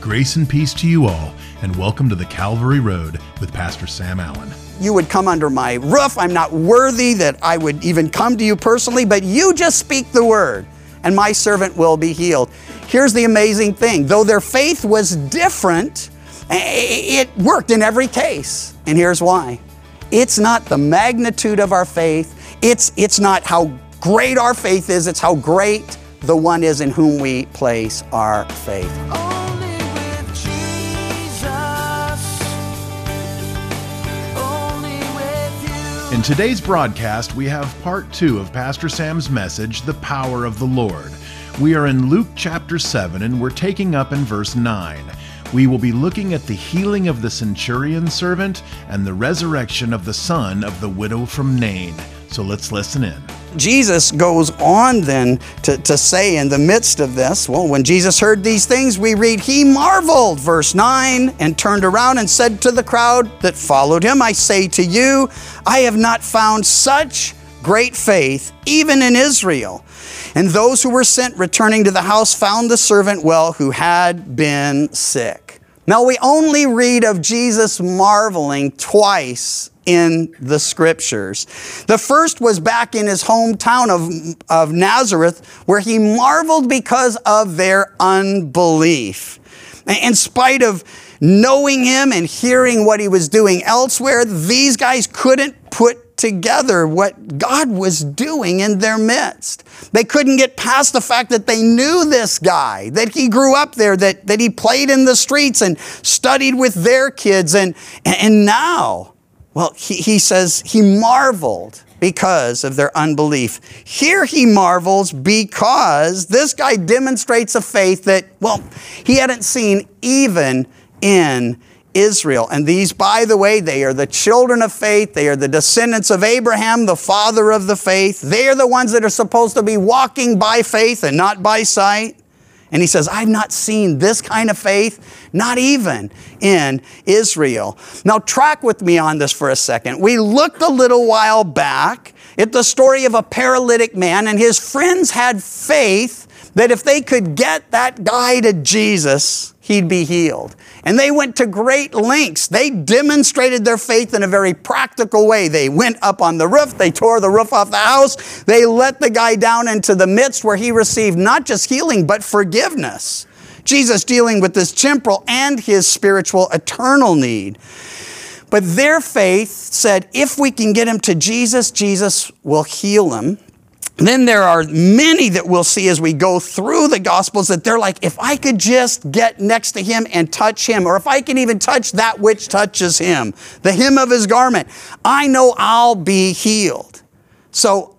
Grace and peace to you all, and welcome to the Calvary Road with Pastor Sam Allen. You would come under my roof. I'm not worthy that I would even come to you personally, but you just speak the word, and my servant will be healed. Here's the amazing thing though their faith was different, it worked in every case. And here's why it's not the magnitude of our faith, it's, it's not how great our faith is, it's how great the one is in whom we place our faith. In today's broadcast, we have part two of Pastor Sam's message, The Power of the Lord. We are in Luke chapter 7, and we're taking up in verse 9. We will be looking at the healing of the centurion servant and the resurrection of the son of the widow from Nain. So let's listen in. Jesus goes on then to, to say in the midst of this, well, when Jesus heard these things, we read, He marveled, verse 9, and turned around and said to the crowd that followed him, I say to you, I have not found such great faith, even in Israel. And those who were sent returning to the house found the servant well who had been sick. Now, we only read of Jesus marveling twice in the scriptures. The first was back in his hometown of, of Nazareth, where he marveled because of their unbelief. In spite of knowing him and hearing what he was doing elsewhere, these guys couldn't put together what God was doing in their midst. They couldn't get past the fact that they knew this guy, that he grew up there, that, that he played in the streets and studied with their kids. And, and now, well, he, he says he marveled because of their unbelief. Here he marvels because this guy demonstrates a faith that, well, he hadn't seen even in Israel. And these, by the way, they are the children of faith. They are the descendants of Abraham, the father of the faith. They are the ones that are supposed to be walking by faith and not by sight. And he says, I've not seen this kind of faith, not even in Israel. Now, track with me on this for a second. We looked a little while back at the story of a paralytic man, and his friends had faith that if they could get that guy to Jesus, he'd be healed. And they went to great lengths. They demonstrated their faith in a very practical way. They went up on the roof, they tore the roof off the house, they let the guy down into the midst where he received not just healing, but forgiveness. Jesus dealing with this temporal and his spiritual eternal need. But their faith said, if we can get him to Jesus, Jesus will heal him. Then there are many that we'll see as we go through the Gospels that they're like, if I could just get next to him and touch him, or if I can even touch that which touches him, the hem of his garment, I know I'll be healed. So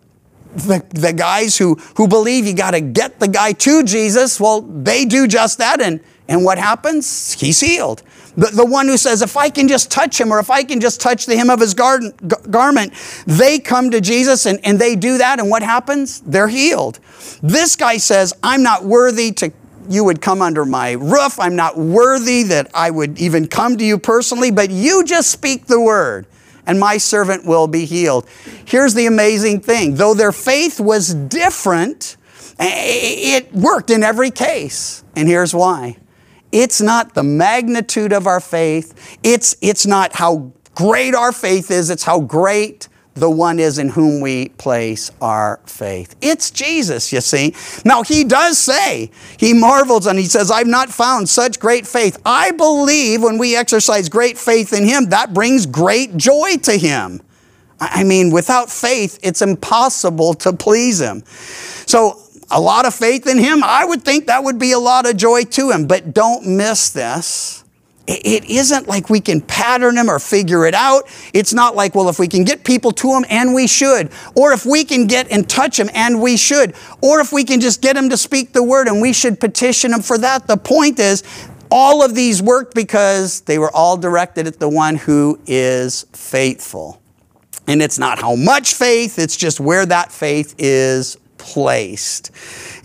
the, the guys who, who believe you got to get the guy to Jesus, well, they do just that. And, and what happens? He's healed. The, the one who says, if I can just touch him or if I can just touch the hem of his garden, garment, they come to Jesus and, and they do that. And what happens? They're healed. This guy says, I'm not worthy to you would come under my roof. I'm not worthy that I would even come to you personally, but you just speak the word and my servant will be healed. Here's the amazing thing though their faith was different, it worked in every case. And here's why it's not the magnitude of our faith, it's, it's not how great our faith is, it's how great the one is in whom we place our faith. It's Jesus, you see. Now, he does say, he marvels and he says, I've not found such great faith. I believe when we exercise great faith in him, that brings great joy to him. I mean, without faith, it's impossible to please him. So, a lot of faith in him, I would think that would be a lot of joy to him. But don't miss this. It isn't like we can pattern him or figure it out. It's not like, well, if we can get people to him, and we should, or if we can get and touch him, and we should, or if we can just get him to speak the word, and we should petition him for that. The point is, all of these worked because they were all directed at the one who is faithful. And it's not how much faith, it's just where that faith is placed.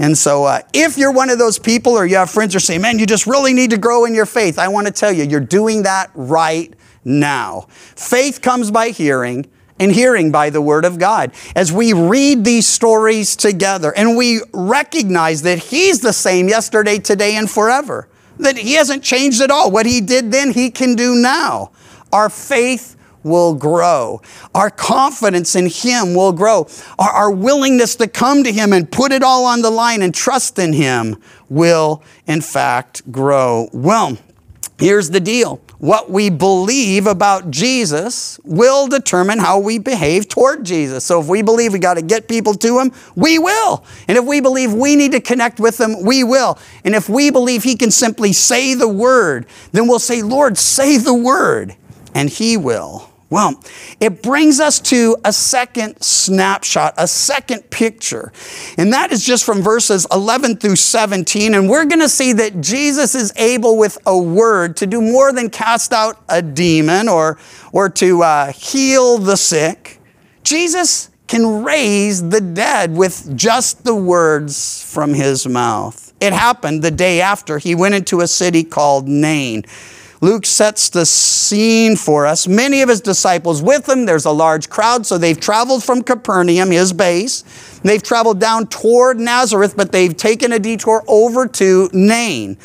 And so, uh, if you're one of those people or you have friends who say, man, you just really need to grow in your faith, I want to tell you, you're doing that right now. Faith comes by hearing, and hearing by the Word of God. As we read these stories together and we recognize that He's the same yesterday, today, and forever. that he hasn't changed at all. What he did then, he can do now. Our faith will grow. Our confidence in him will grow. Our, our willingness to come to him and put it all on the line and trust in him will, in fact, grow. Well, here's the deal. What we believe about Jesus will determine how we behave toward Jesus. So if we believe we got to get people to him, we will. And if we believe we need to connect with him, we will. And if we believe he can simply say the word, then we'll say, Lord, say the word, and he will. Well, it brings us to a second snapshot, a second picture. And that is just from verses 11 through 17. And we're going to see that Jesus is able with a word to do more than cast out a demon or, or to uh, heal the sick. Jesus can raise the dead with just the words from his mouth. It happened the day after he went into a city called Nain. Luke sets the scene for us. Many of his disciples with him. There's a large crowd, so they've traveled from Capernaum, his base. They've traveled down toward Nazareth, but they've taken a detour over to Nain,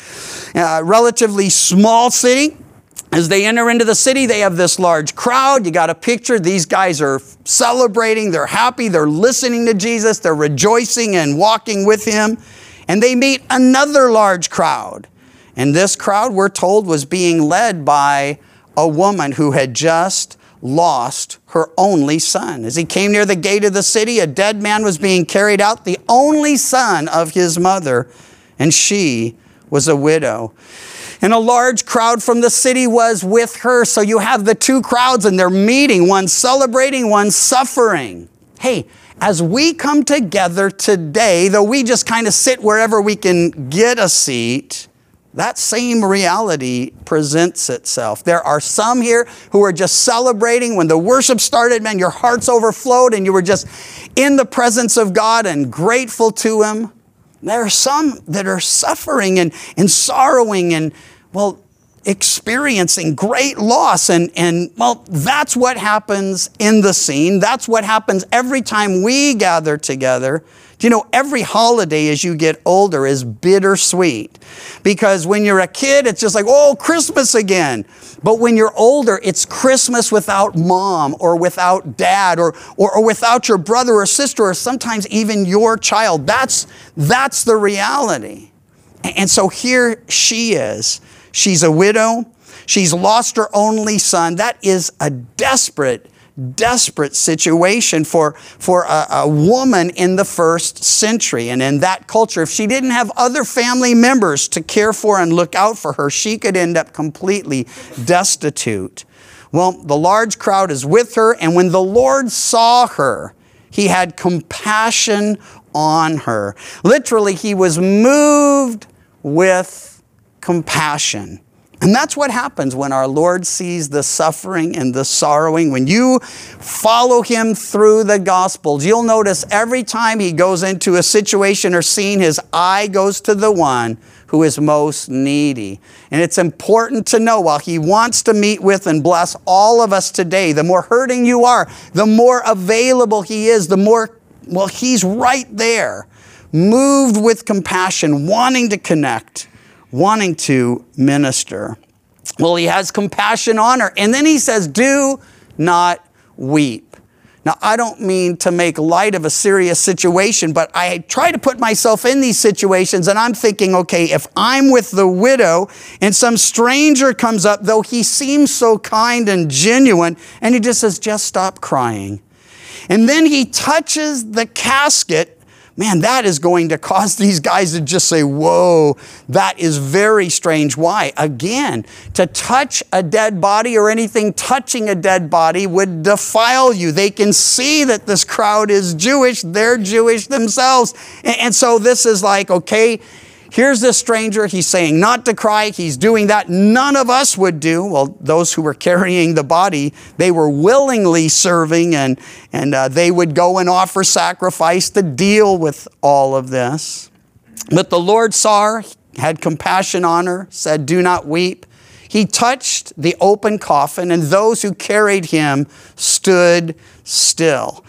a relatively small city. As they enter into the city, they have this large crowd. You got a picture. These guys are celebrating. They're happy. They're listening to Jesus. They're rejoicing and walking with him. And they meet another large crowd. And this crowd, we're told, was being led by a woman who had just lost her only son. As he came near the gate of the city, a dead man was being carried out, the only son of his mother, and she was a widow. And a large crowd from the city was with her. So you have the two crowds and they're meeting, one celebrating, one suffering. Hey, as we come together today, though we just kind of sit wherever we can get a seat, that same reality presents itself. There are some here who are just celebrating when the worship started, man, your hearts overflowed and you were just in the presence of God and grateful to Him. There are some that are suffering and, and sorrowing and, well, experiencing great loss. And, and, well, that's what happens in the scene. That's what happens every time we gather together. Do you know, every holiday as you get older is bittersweet. Because when you're a kid, it's just like, oh, Christmas again. But when you're older, it's Christmas without mom or without dad or, or, or without your brother or sister or sometimes even your child. That's, that's the reality. And so here she is. She's a widow. She's lost her only son. That is a desperate, desperate situation for, for a, a, woman in the first century. And in that culture, if she didn't have other family members to care for and look out for her, she could end up completely destitute. Well, the large crowd is with her, and when the Lord saw her, he had compassion on her. Literally, he was moved with compassion. And that's what happens when our Lord sees the suffering and the sorrowing. When you follow him through the Gospels, you'll notice every time he goes into a situation or scene, his eye goes to the one who is most needy. And it's important to know while he wants to meet with and bless all of us today, the more hurting you are, the more available he is, the more, well, he's right there, moved with compassion, wanting to connect wanting to minister. Well, he has compassion on her. And then he says, Do not weep. Now, I don't mean to make light of a serious situation, but I try to put myself in these situations and I'm thinking, okay, if I'm with the widow and some stranger comes up, though he seems so kind and genuine, and he just says, just stop crying. And then he touches the casket man, that is going to cause these guys to just say, whoa, that is very strange. Why? Again, to touch a dead body or anything touching a dead body would defile you. They can see that this crowd is Jewish, they're Jewish themselves. And so this is like, okay, Here's this stranger, he's saying not to cry, he's doing that none of us would do. Well, those who were carrying the body, they were willingly serving and, and uh, they would go and offer sacrifice to deal with all of this. But the Lord saw her, had compassion on her, said, Do not weep. He touched the open coffin, and those who carried him stood still.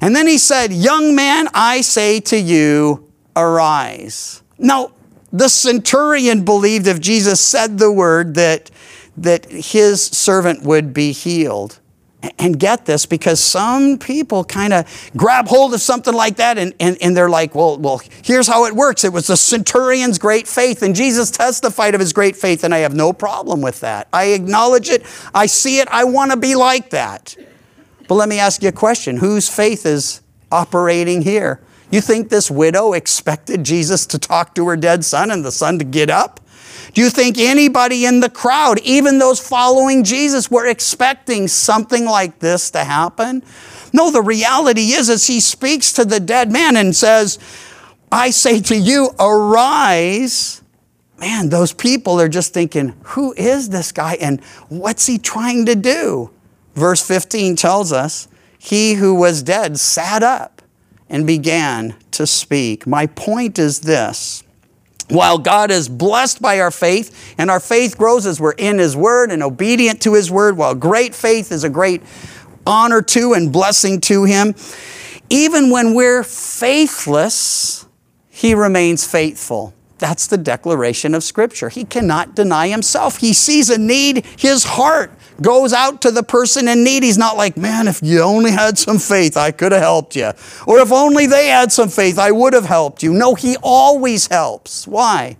And then he said, Young man, I say to you, arise. Now, The centurion believed if Jesus said the word that, that his servant would be healed. And get this, because some people kind of grab hold of something like that and, and, and they're like, well, well, here's how it works. It was the centurion's great faith, and Jesus testified of his great faith, and I have no problem with that. I acknowledge it, I see it, I want to be like that. But let me ask you a question whose faith is operating here? You think this widow expected Jesus to talk to her dead son and the son to get up? Do you think anybody in the crowd, even those following Jesus, were expecting something like this to happen? No, the reality is, as he speaks to the dead man and says, I say to you, arise. Man, those people are just thinking, who is this guy and what's he trying to do? Verse 15 tells us, he who was dead sat up and began to speak. My point is this while God is blessed by our faith, and our faith grows as we're in His Word and obedient to His Word, while great faith is a great honor to and blessing to Him, even when we're faithless, He remains faithful. That's the declaration of Scripture. He cannot deny Himself. He sees a need, His heart goes out to the person in need. He's not like, man, if you only had some faith, I could have helped you. Or if only they had some faith, I would have helped you. No, He always helps. Why?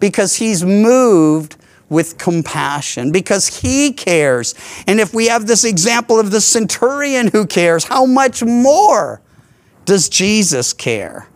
Because He's moved with compassion, because He cares. And if we have this example of the centurion who cares, how much more does Jesus care?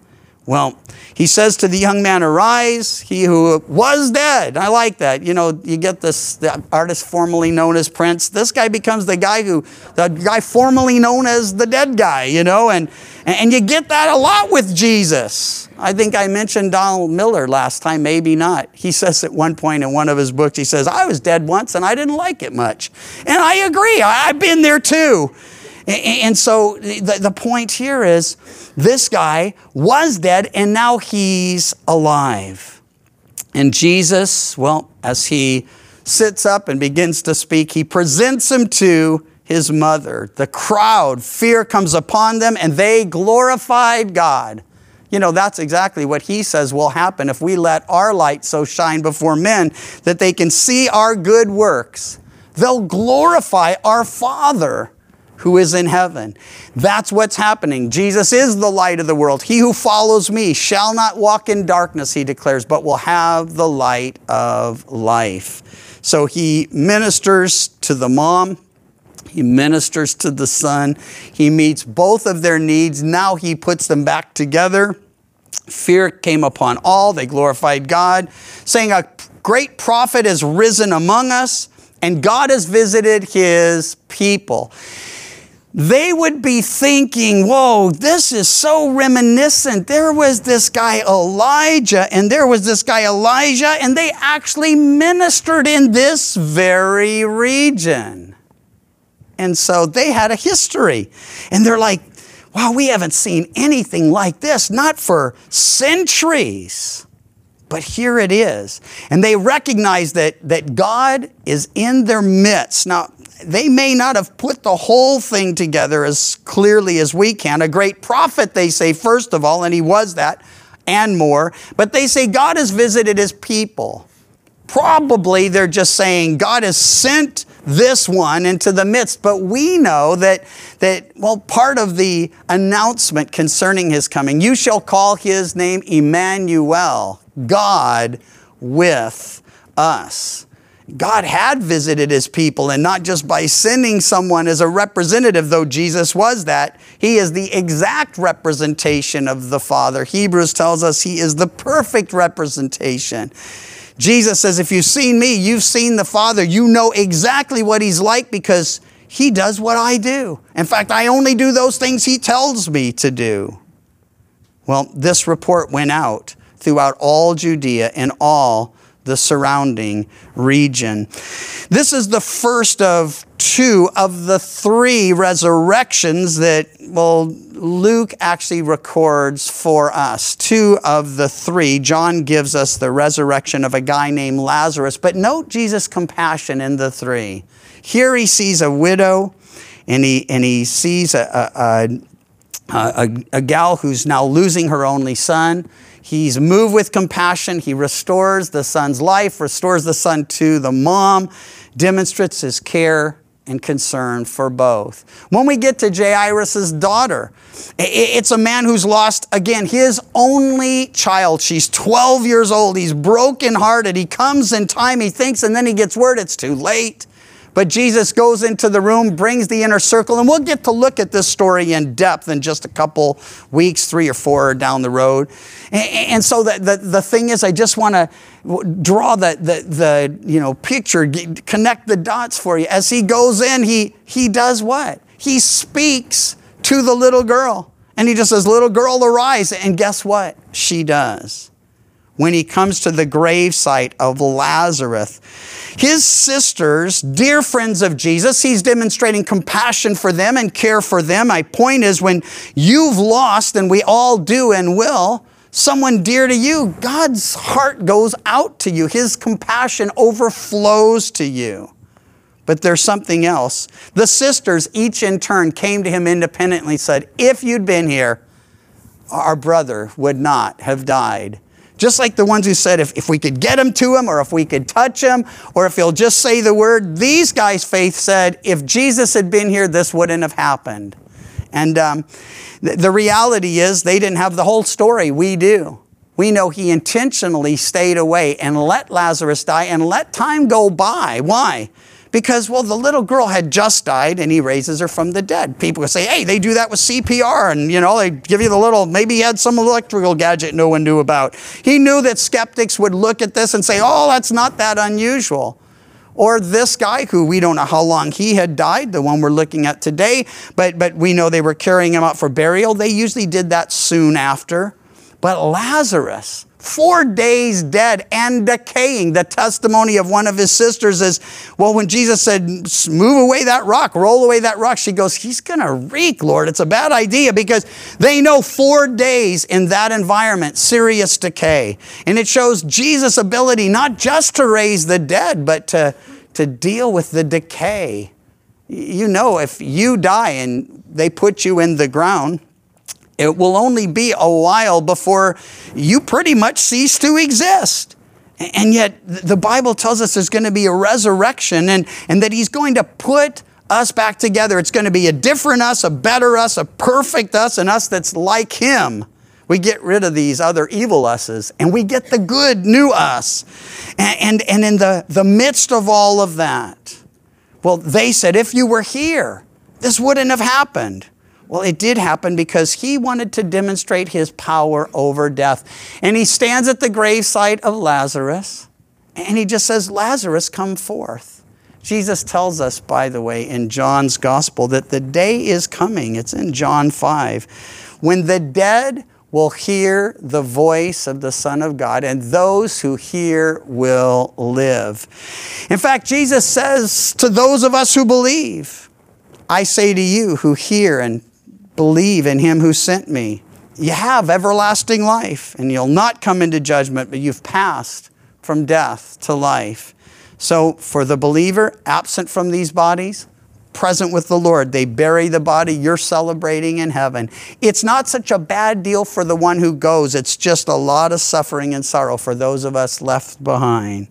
Well, he says to the young man, Arise, he who was dead. I like that. You know, you get this the artist formerly known as Prince. This guy becomes the guy who, the guy formerly known as the dead guy, you know, and, and you get that a lot with Jesus. I think I mentioned Donald Miller last time, maybe not. He says at one point in one of his books, he says, I was dead once and I didn't like it much. And I agree, I've been there too. And so the, point here is this guy was dead and now he's alive. And Jesus, well, as he sits up and begins to speak, he presents him to his mother. The crowd, fear comes upon them, and they glorified God. You know, that's exactly what he says will happen if we let our light so shine before men that they can see our good works. They'll glorify our Father who is in heaven. That's what's happening. Jesus is the light of the world. He who follows me shall not walk in darkness, he declares, but will have the light of life. So he ministers to the mom. He ministers to the son. He meets both of their needs. Now he puts them back together. Fear came upon all. They glorified God, saying, A great prophet has risen among us, and God has visited his people they would be thinking, whoa, this is so reminiscent. There was this guy Elijah, and there was this guy Elisha, and they actually ministered in this very region. And so they had a history. And they're like, wow, we haven't seen anything like this, not for centuries. But here it is. And they recognize that, that God is in their midst. Now, they may not have put the whole thing together as clearly as we can. A great prophet, they say, first of all, and he was that and more. But they say God has visited his people. Probably they're just saying God has sent this one into the midst. But we know that, that, well, part of the announcement concerning his coming, you shall call his name Emmanuel, God with us. God had visited his people, and not just by sending someone as a representative, though Jesus was that. He is the exact representation of the Father. Hebrews tells us he is the perfect representation. Jesus says, If you've seen me, you've seen the Father. You know exactly what he's like because he does what I do. In fact, I only do those things he tells me to do. Well, this report went out throughout all Judea and all the surrounding region. This is the first of two of the three resurrections that, well, Luke actually records for us. Two of the three. John gives us the resurrection of a guy named Lazarus, but note Jesus' compassion in the three. Here he sees a widow and he, and he sees a, a, a, a gal who's now losing her only son. He's moved with compassion. He restores the son's life, restores the son to the mom, demonstrates his care and concern for both. When we get to Jairus' daughter, it's a man who's lost, again, his only child. She's 12 years old. He's brokenhearted. He comes in time, he thinks, and then he gets word it's too late. But Jesus goes into the room, brings the inner circle, and we'll get to look at this story in depth in just a couple weeks, three or four down the road. And, so the, the, the thing is, I just want to draw the, the, the you know, picture, connect the dots for you. As he goes in, he, he does what? He speaks to the little girl. And he just says, Little girl, arise. And guess what? She does when he comes to the grave site of Lazarus. His sisters, dear friends of Jesus, he's demonstrating compassion for them and care for them. My point is, when you've lost, and we all do and will, someone dear to you, God's heart goes out to you. His compassion overflows to you. But there's something else. The sisters, each in turn, came to him independently, said, If you'd been here, our brother would not have died. Just like the ones who said, if, if we could get him to him, or if we could touch him, or if he'll just say the word, these guys' faith said, if Jesus had been here, this wouldn't have happened. And um, the, the reality is, they didn't have the whole story. We do. We know he intentionally stayed away and let Lazarus die and let time go by. Why? Because, well, the little girl had just died and he raises her from the dead. People would say, hey, they do that with CPR and, you know, they give you the little, maybe he had some electrical gadget no one knew about. He knew that skeptics would look at this and say, oh, that's not that unusual. Or this guy who we don't know how long he had died, the one we're looking at today, but, but we know they were carrying him out for burial. They usually did that soon after. But Lazarus, four days dead and decaying. The testimony of one of his sisters is, well, when Jesus said, move away that rock, roll away that rock, she goes, he's going to reek, Lord. It's a bad idea because they know four days in that environment, serious decay. And it shows Jesus' ability not just to raise the dead, but to, to deal with the decay. You know, if you die and they put you in the ground, it will only be a while before you pretty much cease to exist. And yet, the Bible tells us there's going to be a resurrection and, and that He's going to put us back together. It's going to be a different us, a better us, a perfect us, and us that's like Him. We get rid of these other evil us's and we get the good new us. And, and, and in the, the midst of all of that, well, they said, if you were here, this wouldn't have happened. Well, it did happen because he wanted to demonstrate his power over death. And he stands at the gravesite of Lazarus and he just says, Lazarus, come forth. Jesus tells us, by the way, in John's gospel that the day is coming. It's in John 5 when the dead will hear the voice of the Son of God, and those who hear will live. In fact, Jesus says to those of us who believe, I say to you who hear and believe in him who sent me, you have everlasting life, and you'll not come into judgment, but you've passed from death to life. So, for the believer absent from these bodies, present with the Lord, they bury the body, you're celebrating in heaven. It's not such a bad deal for the one who goes, it's just a lot of suffering and sorrow for those of us left behind.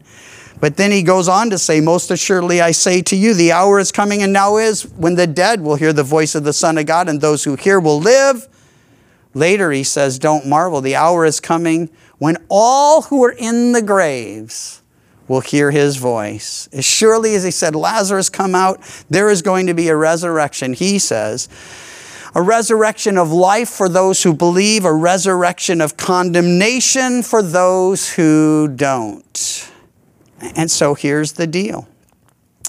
But then he goes on to say, Most assuredly I say to you, the hour is coming and now is when the dead will hear the voice of the Son of God, and those who hear will live. Later he says, Don't marvel, the hour is coming when all who are in the graves will hear his voice. As surely as he said, Lazarus, come out, there is going to be a resurrection, he says. A resurrection of life for those who believe, a resurrection of condemnation for those who don't. And so here's the deal.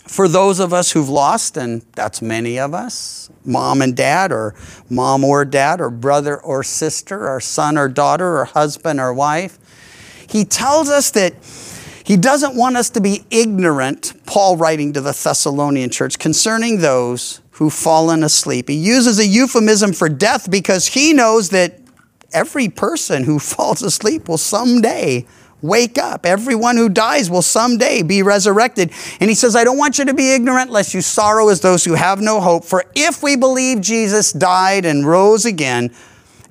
For those of us who've lost, and that's many of us, mom and dad, or mom or dad, or brother or sister, or son or daughter, or husband or wife, he tells us that he doesn't want us to be ignorant, Paul writing to the Thessalonian church, concerning those who've fallen asleep. He uses a euphemism for death because he knows that every person who falls asleep will someday Wake up. Everyone who dies will someday be resurrected. And he says, I don't want you to be ignorant lest you sorrow as those who have no hope. For if we believe Jesus died and rose again,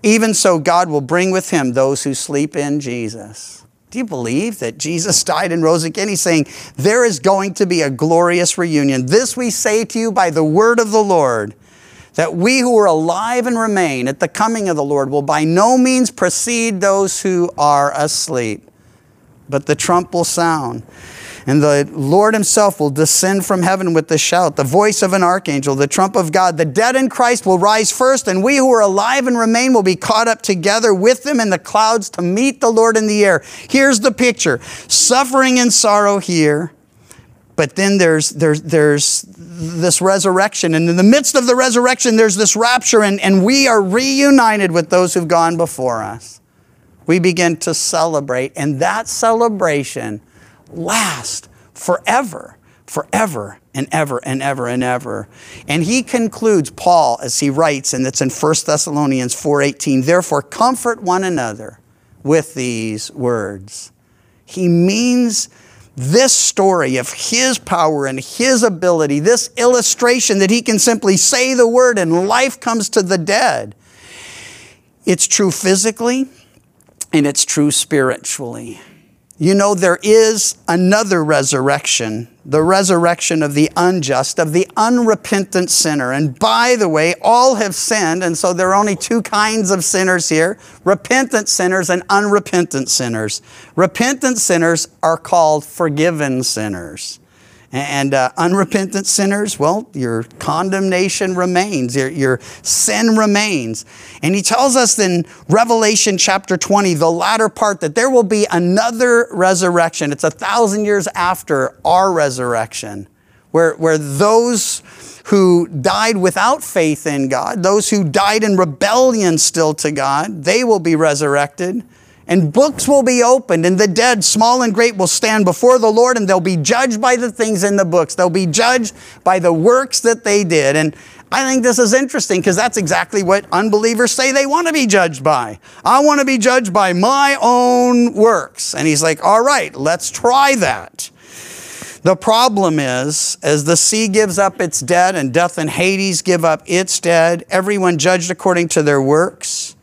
even so God will bring with him those who sleep in Jesus. Do you believe that Jesus died and rose again? He's saying, There is going to be a glorious reunion. This we say to you by the word of the Lord that we who are alive and remain at the coming of the Lord will by no means precede those who are asleep. But the trump will sound, and the Lord himself will descend from heaven with the shout, the voice of an archangel, the trump of God. The dead in Christ will rise first, and we who are alive and remain will be caught up together with them in the clouds to meet the Lord in the air. Here's the picture suffering and sorrow here but then there's, there's, there's this resurrection. And in the midst of the resurrection, there's this rapture, and, and we are reunited with those who've gone before us. We begin to celebrate, and that celebration lasts forever, forever and ever and ever and ever. And he concludes, Paul, as he writes, and it's in 1 Thessalonians 4:18, therefore comfort one another with these words. He means this story of his power and his ability, this illustration that he can simply say the word and life comes to the dead. It's true physically and it's true spiritually. You know, there is another resurrection, the resurrection of the unjust, of the unrepentant sinner. And by the way, all have sinned, and so there are only two kinds of sinners here repentant sinners and unrepentant sinners. Repentant sinners are called forgiven sinners. And uh, unrepentant sinners, well, your condemnation remains, your, your sin remains. And he tells us in Revelation chapter 20, the latter part, that there will be another resurrection. It's a thousand years after our resurrection, where, where those who died without faith in God, those who died in rebellion still to God, they will be resurrected. And books will be opened, and the dead, small and great, will stand before the Lord, and they'll be judged by the things in the books. They'll be judged by the works that they did. And I think this is interesting because that's exactly what unbelievers say they want to be judged by. I want to be judged by my own works. And he's like, all right, let's try that. The problem is, as the sea gives up its dead, and death and Hades give up its dead, everyone judged according to their works.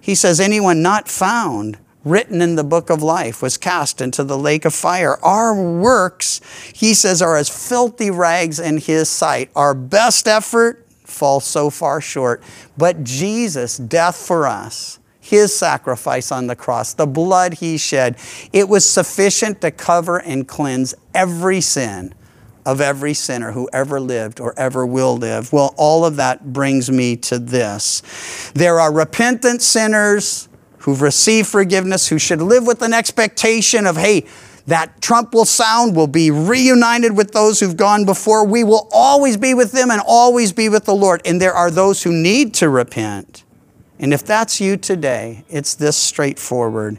He says, anyone not found written in the book of life was cast into the lake of fire. Our works, he says, are as filthy rags in his sight. Our best effort falls so far short. But Jesus' death for us, his sacrifice on the cross, the blood he shed, it was sufficient to cover and cleanse every sin of every sinner who ever lived or ever will live. Well, all of that brings me to this. There are repentant sinners who've received forgiveness, who should live with an expectation of, hey, that trump will sound, we'll be reunited with those who've gone before. We will always be with them and always be with the Lord. And there are those who need to repent. And if that's you today, it's this straightforward.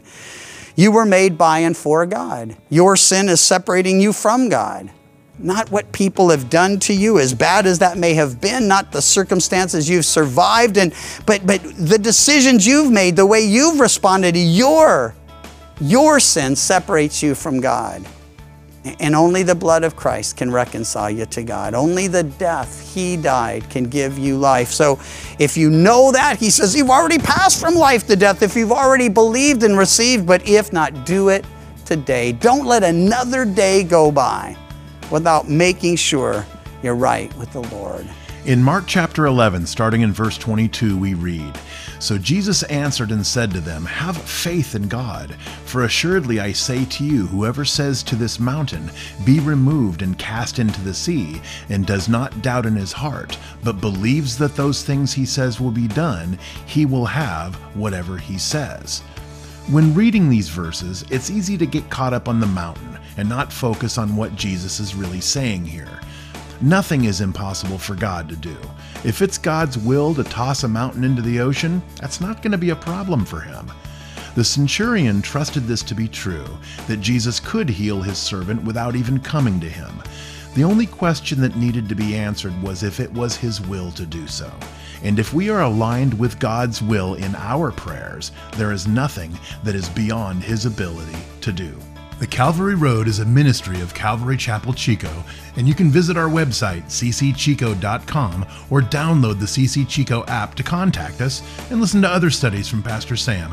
You were made by and for God. Your sin is separating you from God not what people have done to you as bad as that may have been not the circumstances you've survived and but but the decisions you've made the way you've responded to your your sin separates you from god. And only the blood of christ can reconcile you to god. Only the death he died can give you life. So if you know that he says you've already passed from life to death if you've already believed and received but if not do it today. Don't let another day go by without making sure you're right with the Lord. In Mark chapter 11, starting in verse 22, we read So Jesus answered and said to them, Have faith in God, for assuredly I say to you, whoever says to this mountain, Be removed and cast into the sea, and does not doubt in his heart, but believes that those things he says will be done, he will have whatever he says. When reading these verses, it's easy to get caught up on the mountain and not focus on what Jesus is really saying here. Nothing is impossible for God to do. If it's God's will to toss a mountain into the ocean, that's not going to be a problem for him. The centurion trusted this to be true, that Jesus could heal his servant without even coming to him. The only question that needed to be answered was if it was his will to do so. And if we are aligned with God's will in our prayers, there is nothing that is beyond His ability to do. The Calvary Road is a ministry of Calvary Chapel Chico, and you can visit our website, ccchico.com, or download the CC Chico app to contact us and listen to other studies from Pastor Sam.